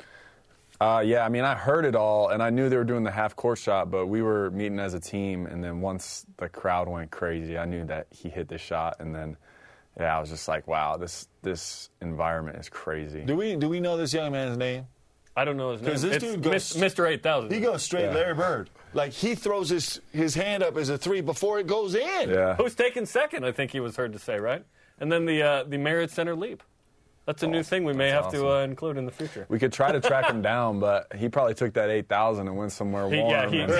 Uh, yeah, I mean, I heard it all, and I knew they were doing the half court shot, but we were meeting as a team, and then once the crowd went crazy, I knew that he hit the shot, and then, yeah, I was just like, wow, this this environment is crazy. Do we do we know this young man's name? I don't know his name. 'Cause this It's dude goes- Mis- Mr. Eight Thousand. He goes straight Yeah. Larry Bird. Like he throws his his hand up as a three before it goes in. Yeah. Who's taking second? I think he was heard to say, right? And then the uh, the Marriott Center leap. That's a new thing we may have that's to uh, include in the future. We could try to track him down, but he probably took that 8,000 and went somewhere He- warm. yeah, he- and he's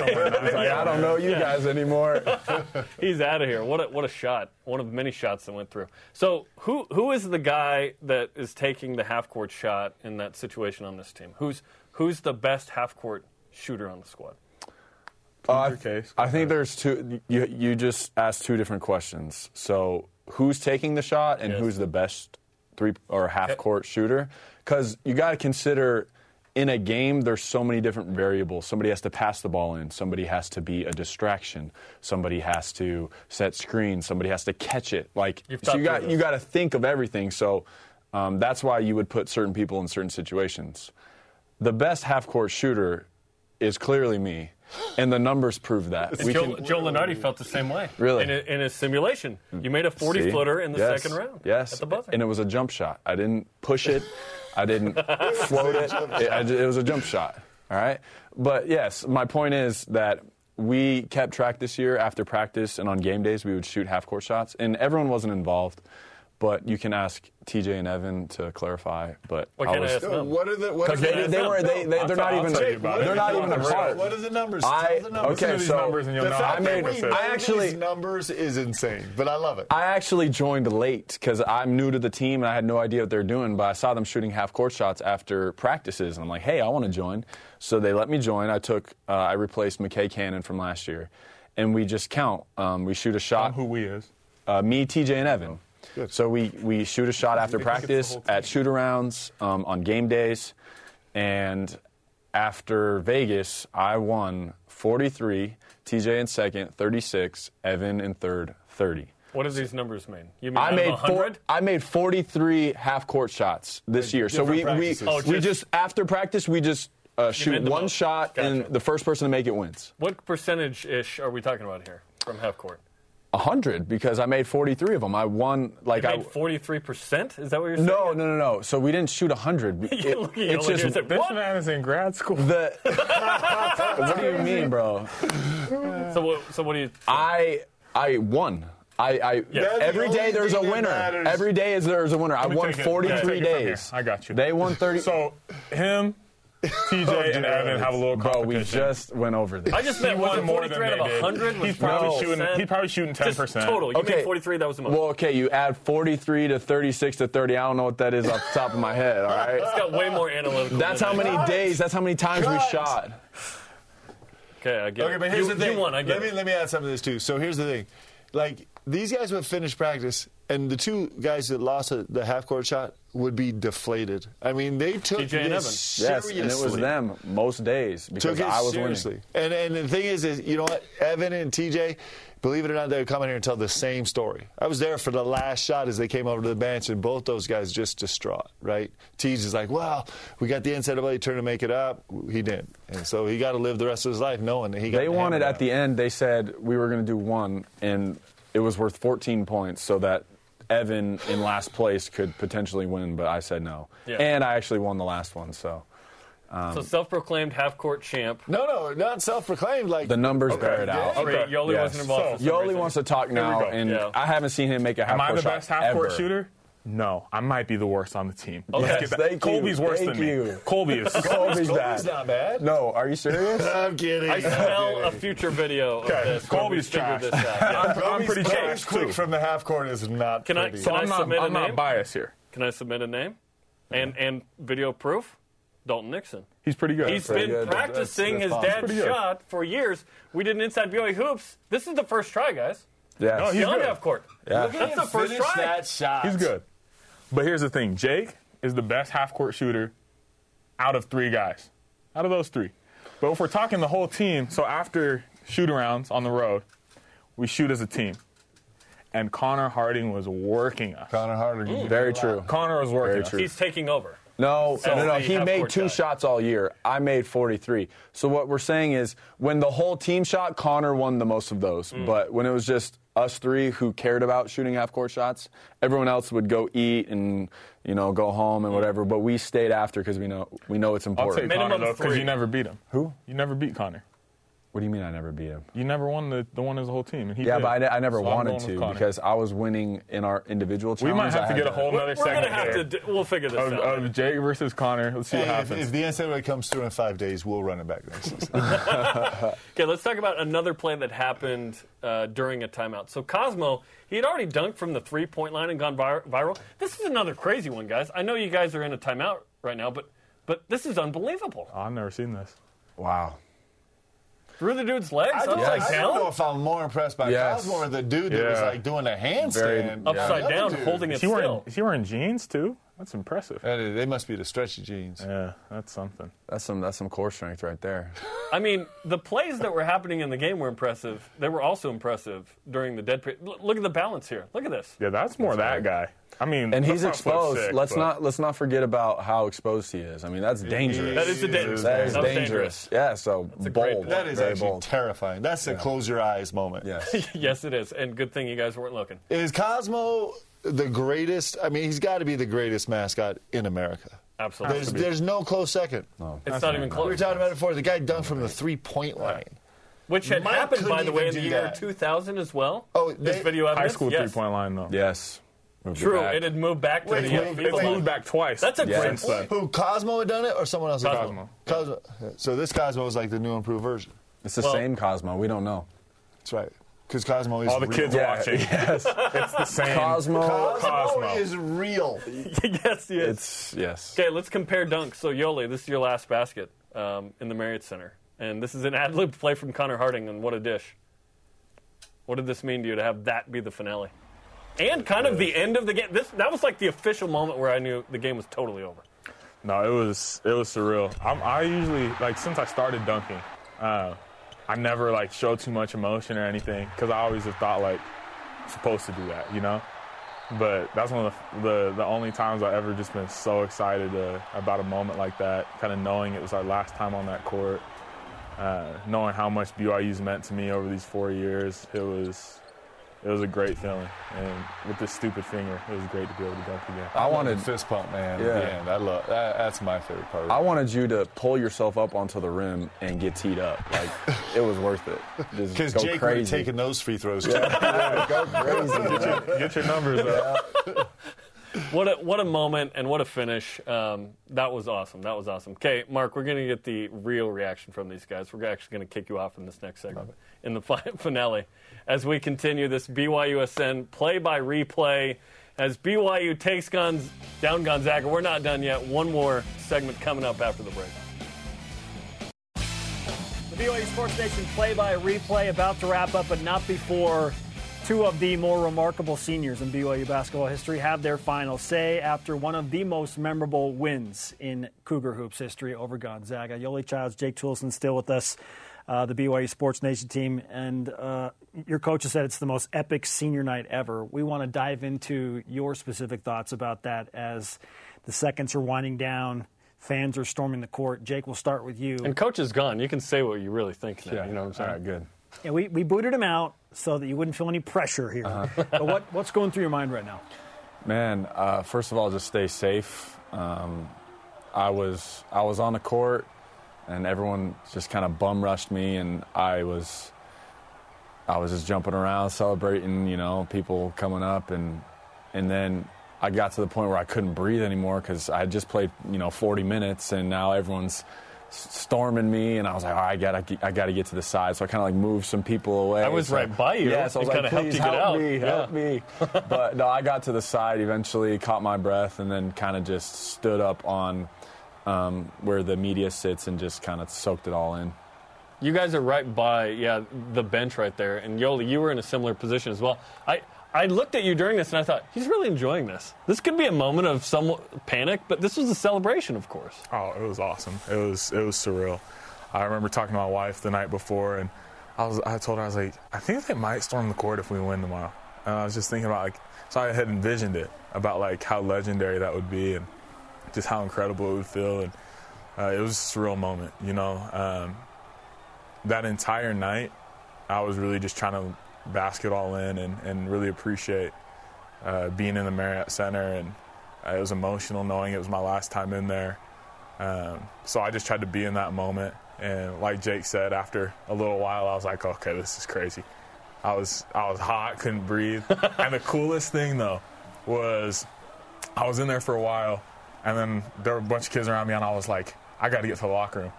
like, I don't know you guys anymore. He's out of here. What a, what a shot! One of many shots that went through. So who who is the guy that is taking the half court shot in that situation on this team? Who's who's the best half court shooter on the squad? Uh, I, your case. I think there's two. You, you just asked two different questions. So, who's taking the shot and Yes. who's the best three or half court shooter? Because you got to consider in a game, there's so many different variables. Somebody has to pass the ball in. Somebody has to be a distraction. Somebody has to set screens. Somebody has to catch it. Like so, you got you got to think of everything. So. Um, that's why you would put certain people in certain situations. The best half court shooter is clearly me, and the numbers prove that. We Joe, can- Joe Lunardi felt the same way. Really? In, a, in his simulation, you made a 40 See? footer in the Yes. second round. Yes, At the buzzer. and it was a jump shot. I didn't push it. I didn't float it. It, I- it was a jump shot. All right, but yes, my point is that we kept track this year after practice and on game days we would shoot half court shots, and everyone wasn't involved. But you can ask TJ and Evan to clarify. But What I can I was, ask them? What are the what because are they, the, they were They, they, they're not even tell you about they're not even are a part. What are the numbers? I Tell the numbers. okay to these so numbers and you'll The know fact that I made- we good I actually- these numbers is insane, but I love it. I actually joined late because I'm new to the team and I had no idea what they're doing. But I saw them shooting half court shots after practices, and I'm like, hey, I want to join. So they let me join. I took, uh, I replaced McKay Cannon from last year, and we just count. Um, we shoot a shot. who we is. Uh, me, TJ, and Evan. Good. So we, we shoot a shot after think it's the practice at shoot arounds um, on game days, and after Vegas, I won 43. TJ in second, 36. Evan in third, 30. what do these numbers mean? You mean I made four, 100? I made 43 half court shots this year. So we we. Oh, we just- just after practice we just uh, shoot one most. shot Gotcha. and the first person to make it wins. What percentage ish are we talking about here from half court? A hundred because I made 43 of them. I won like You I. made 43%? Is that what you're saying? No, no, no, no. So we didn't shoot a hundred. You're looking it's it like just you're This What? man is in grad school. the. what do you mean, bro? So what, so what do you. I I won. I, I That's the every only day there's a winner. Every day is there's a winner. I won 43 yeah, take it from here. days. I got you. They won 30. So him, TJ, oh, and Evan have a little bro, we just went over this. I just meant He was won more 43 than out of they did. 100? Was He's probably 40%? shooting. He's probably shooting ten Just percent total. You Okay. made 43, that was the most. Well, okay, you add 43 to 36 to 30. I don't know what that is off the top of my head, all right? It's got way more analytical. That's than how that. many days, that's how many times we shot. Okay, I get Okay, it. but here's you, the thing. You won, I get let me let me add something to this too. So here's the thing, like these guys would finish practice, and the two guys that lost a, the half court shot would be deflated. I mean, they took TJ and this Yes, seriously. and it was them most days because Took it I was seriously. winning. And and the thing is, is you know what, Evan and TJ. Believe it or not, they would come in here and tell the same story. I was there for the last shot as they came over to the bench, and both those guys just distraught, right? Teej is like, well, we got the NCAA turn to make it up. He didn't. And so he got to live the rest of his life knowing that he got They wanted at out. the end, they said we were going to do one, and it was worth 14 points so that Evan in last place could potentially win, but I said no. Yeah. And I actually won the last one, so. Um, so self-proclaimed half-court champ. No, no, not self-proclaimed. Like The numbers bear it out. Okay. Yoeli Yes. wasn't involved. So- Yoeli reason. wants to talk now, and Yeah. I haven't seen him make a half court. shot. Am I court the best half court ever. shooter? No, I might be the worst on the team. Okay. Let's get that. Thank you. Kolby's worse Thank than you. me. Kolby is. Kolby's Kolby's bad. not bad. No, are you serious? I'm kidding. I smell a future video of Okay, this. Kolby's figure trash. This out. Yeah. I'm, I'm pretty Kolby's trash quick too. from the half court is not Can I- pretty. So Can I'm not. submit a I'm not name? biased here. Can I submit a name and and video proof? Dalton Nixon. He's pretty good. He's pretty been good. practicing That's- that's his dad's shot for years. We did an inside BYU hoops. This is the first try, guys. Yes. No, he's He's on half court. Yeah. That's the first try. that shot. He's good. But here's the thing: Jake is the best half court shooter out of three guys. Out of those three. But if we're talking the whole team, so after shoot arounds on the road, we shoot as a team. And Connor Harding was working us. Connor Harding. Very true. Connor was working Very us. true. He's taking over. No, So no, no. He made two guy. shots all year. I made 43. So what we're saying is, when the whole team shot, Connor won the most of those. Mm. But when it was just us three who cared about shooting half court shots, everyone else would go eat and you know go home and whatever. But we stayed after because we know we know it's I'll important. take Minimum Connor though, because three. you never beat him. Who? You never beat Connor. What do you mean I never beat him? You never won the, the one as a whole team. And he Yeah, did. but I, ne- I never So wanted to because I was winning in our individual we might have I to had get a whole We're, nother we're gonna segment have to. Do, we'll figure this of, out. of Jake versus Connor. Let's see what Hey, if, happens. if the NCAA comes through in five days, we'll run it back next season. Okay, let's talk about another play that happened uh, during a timeout. So Cosmo, he had already dunked from the three-point line and gone vir- viral. This is another crazy one, guys. I know you guys are in a timeout right now, but but this is unbelievable. Oh, I've never seen this. Wow. Through the dude's legs, I, don't, upside I don't know if I'm more impressed by Yes. Cosmo or the dude that was Yeah. like doing a handstand. Very- upside the down, dude. holding it Is he wearing, still. is he wearing jeans too? That's impressive. They must be the stretchy jeans. Yeah, that's something. That's some that's some core strength right there. I mean, the plays that were happening in the game were impressive. They were also impressive during the dead period. L- look at the balance here. Look at this. Yeah, that's more that guy. I mean, And he's exposed. sick, let's but- not let's not forget about how exposed he is. I mean, that's dangerous. That is a dangerous. That is That was dangerous. Yeah, so a bold. That is very actually bold. terrifying. That's the close your eyes moment. Yes. yes, it is. And good thing you guys weren't looking. Is Cosmo the greatest? I mean, he's got to be the greatest mascot in America. Absolutely. There's, there's no close second. No, it's not even close. We were talking about it before. The guy dunked from the three point line. Which had Mike happened, by couldn't the way, in even the do year that. 2000 as well. Oh, this they- video high evidence? school yes. three point line though. yes. Moved True, back. it had moved back to Wait, the wait, wait, It's moved back twice. That's a Yeah. great since play. then. Who Cosmo had done it, or someone else? had done it? Cosmo. Cosmo. So this Cosmo was like the new improved version. It's the Well- same Cosmo. We don't know. That's right. Because Cosmo is All the real. kids Yeah, watching. yes. It's the same. Cosmo. Cosmo, Cosmo. is real. yes, he is. It's yes. Okay, let's compare dunks. So, Yoeli, this is your last basket um, in the Marriott Center. And this is an ad lib play from Connor Harding, and what a dish. What did this mean to you to have that be the finale? And kind of the end of the game. This That was like the official moment where I knew the game was totally over. No, it was it was surreal. I'm, I usually like since I started dunking, uh, I never like show too much emotion or anything because I always have thought like I'm supposed to do that, you know. But that's one of the the, the only times I've ever just been so excited uh, about a moment like that. Kind of knowing it was our last time on that court, uh, knowing how much BYU's meant to me over these four years. It was it was a great feeling, and with this stupid finger, it was great to be able to dunk again. I wanted fist pump, man. Yeah. At the end, I love that. That's my favorite part. I wanted you to pull yourself up onto the rim and get teed up. Like it was worth it. Because go Jake would have crazy. taken those free throws. go crazy. man. Get your numbers up. What a, what a moment and what a finish. Um, that was awesome. That was awesome. Okay, Mark, we're going to get the real reaction from these guys. We're actually going to kick you off in this next segment, in the finale, as we continue this BYUSN play by replay. As BYU takes guns down Gonzaga. We're not done yet. One more segment coming up after the break. The BYU Sports Nation play by replay about to wrap up, but not before two of the more remarkable seniors in BYU basketball history have their final say after one of the most memorable wins in Cougar Hoops history over Gonzaga. Yoeli Childs, Jake Toolson still with us, uh, the BYU Sports Nation team. And uh, your coach has said it's the most epic senior night ever. We want to dive into your specific thoughts about that as the seconds are winding down. Fans are storming the court. Jake, we'll start with you. And coach is gone. You can say what you really think now. You know what I'm saying? All right, good. Yeah, we, we booted him out so that you wouldn't feel any pressure here. but what, what's going through your mind right now? Man, uh, first of all, just stay safe. Um, I was I was on the court, and everyone just kind of bum rushed me, and I was I was just jumping around, celebrating, you know, people coming up, and and then I got to the point where I couldn't breathe anymore because I had just played, you know, 40 minutes, and now everyone's storming me, and I was like, all right, I gotta, I gotta get to the side. So I kind of like moved some people away. I was so, right by you. Yeah, so I was it like, please help out. me, help Yeah. me. but no, I got to the side eventually, caught my breath, and then kind of just stood up on um, where the media sits and just kind of soaked it all in. You guys are right by, yeah, the bench right there. And Yoeli, you were in a similar position as well. I, I looked at you during this and I thought, he's really enjoying this. This could be a moment of some panic, but this was a celebration, of course. Oh, it was awesome. It was it was surreal. I remember talking to my wife the night before, and I was I told her I was like, I think they might storm the court if we win tomorrow. And I was just thinking about like, so I had envisioned it about like how legendary that would be, and just how incredible it would feel, and uh, it was a surreal moment. You know, um, that entire night, I was really just trying to bask it all in and, and really appreciate uh, being in the Marriott Center, and uh, it was emotional knowing it was my last time in there. Um, so I just tried to be in that moment, and like Jake said, after a little while, I was like, okay, this is crazy. I was I was hot, couldn't breathe, and the coolest thing though was I was in there for a while, and then there were a bunch of kids around me, and I was like, I got to get to the locker room.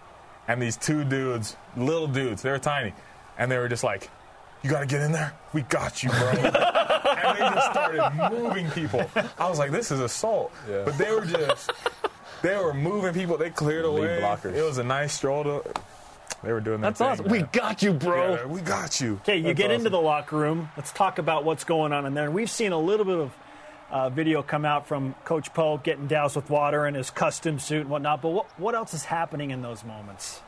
And these two dudes, little dudes, they were tiny, and they were just like, "You got to get in there. We got you, bro." and they just started moving people. I was like, "This is assault," Yeah. but they were just they were moving people. They cleared Lead away. blockers. It was a nice stroll. To, they were doing that. That's thing, awesome. man. We got you, bro. Yeah, we got you. Okay, you That's get into the locker room. Let's talk about what's going on in there. We've seen a little bit of uh, video come out from Coach Pope getting doused with water in his custom suit and whatnot. But what, what else is happening in those moments?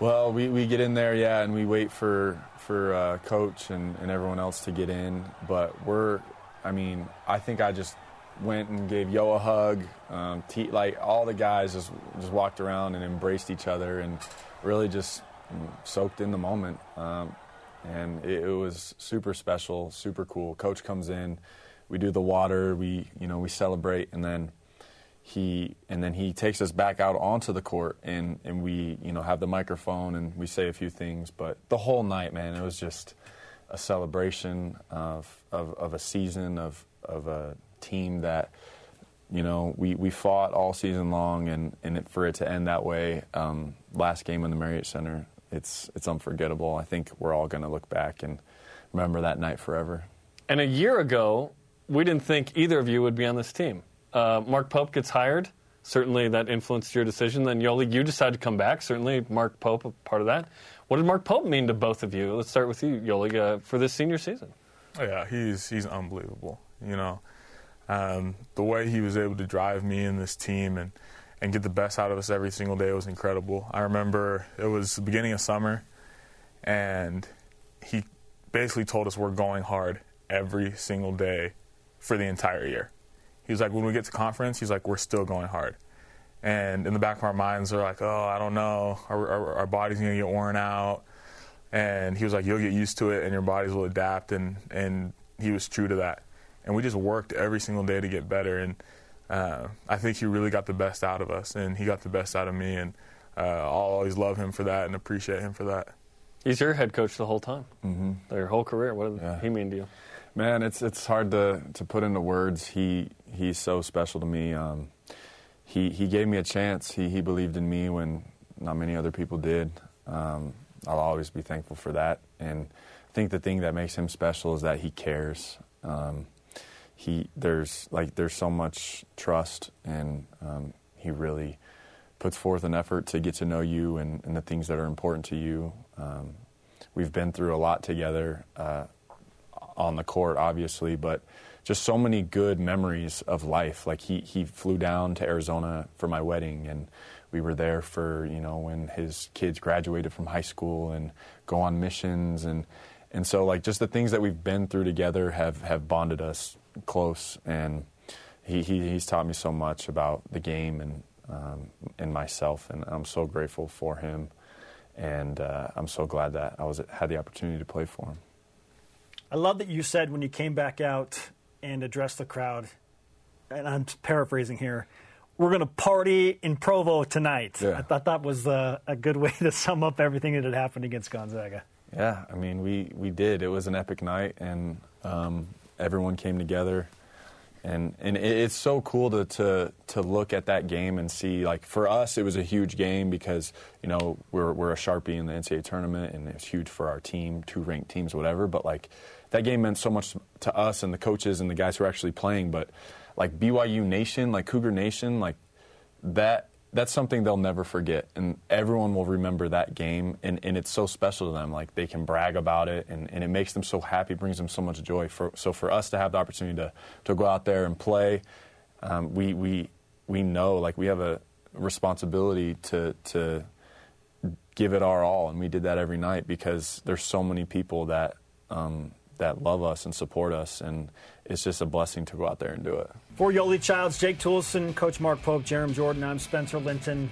Well, we, we get in there, yeah, and we wait for for uh, coach and, and everyone else to get in. But we're, I mean, I think I just went and gave Yo a hug. Um, like all the guys just just walked around and embraced each other and really just soaked in the moment. Um, and it, it was super special, super cool. Coach comes in, we do the water, we you know we celebrate, and then he and then he takes us back out onto the court and and we you know have the microphone and we say a few things but the whole night man it was just a celebration of of, of a season of of a team that you know we, we fought all season long and and it, for it to end that way um, last game in the Marriott Center it's it's unforgettable. I think we're all going to look back and remember that night forever. And a year ago, we didn't think either of you would be on this team. Uh, Mark Pope gets hired. Certainly that influenced your decision. Then Yoeli, you decided to come back. Certainly Mark Pope, a part of that. What did Mark Pope mean to both of you? Let's start with you, Yoeli, uh, for this senior season. Oh, yeah, he's he's unbelievable. You know, um, the way he was able to drive me and this team and and get the best out of us every single day was incredible. I remember it was the beginning of summer, and he basically told us we're going hard every single day for the entire year. He was like, when we get to conference, he's like, we're still going hard. And in the back of our minds, we're like, oh, I don't know, our, our, our body's gonna get worn out. And he was like, you'll get used to it, and your bodies will adapt. And and he was true to that. And we just worked every single day to get better. And uh, I think he really got the best out of us, and he got the best out of me. And uh, I'll always love him for that and appreciate him for that. He's your head coach the whole time, mm-hmm. their whole career. What did Yeah. he mean to you? Man, it's it's hard to, to put into words. He he's so special to me. Um, he he gave me a chance. He he believed in me when not many other people did. Um, I'll always be thankful for that. And I think the thing that makes him special is that he cares. Um, he there's like there's so much trust, and um, he really puts forth an effort to get to know you and, and the things that are important to you. Um, we've been through a lot together. Uh, on the court, obviously, but just so many good memories of life. Like he, he flew down to Arizona for my wedding, and we were there for you know when his kids graduated from high school and go on missions, and and so like just the things that we've been through together have have bonded us close, and he, he he's taught me so much about the game and um, and myself, and I'm so grateful for him, and uh, I'm so glad that I was had the opportunity to play for him. I love that you said when you came back out and addressed the crowd, and I'm paraphrasing here, we're going to party in Provo tonight. Yeah. I thought that was uh, a good way to sum up everything that had happened against Gonzaga. Yeah, I mean, we, we did. It was an epic night, and um, everyone came together. And, and it, it's so cool to, to, to look at that game and see, like, for us, it was a huge game because, you know, we're, we're a Sharpie in the NCAA tournament, and it's huge for our team, two ranked teams, whatever. But, like, that game meant so much to us and the coaches and the guys who are actually playing. But, like, BYU Nation, like, Cougar Nation, like, that that's something they'll never forget and everyone will remember that game and, and it's so special to them like they can brag about it and, and it makes them so happy brings them so much joy for, so for us to have the opportunity to, to go out there and play um, we, we, we know like we have a responsibility to, to give it our all and we did that every night because there's so many people that um, that love us and support us and it's just a blessing to go out there and do it For Yoeli Childs, Jake Toolson, Coach Mark Pope, Jarom Jordan, I'm Spencer Linton.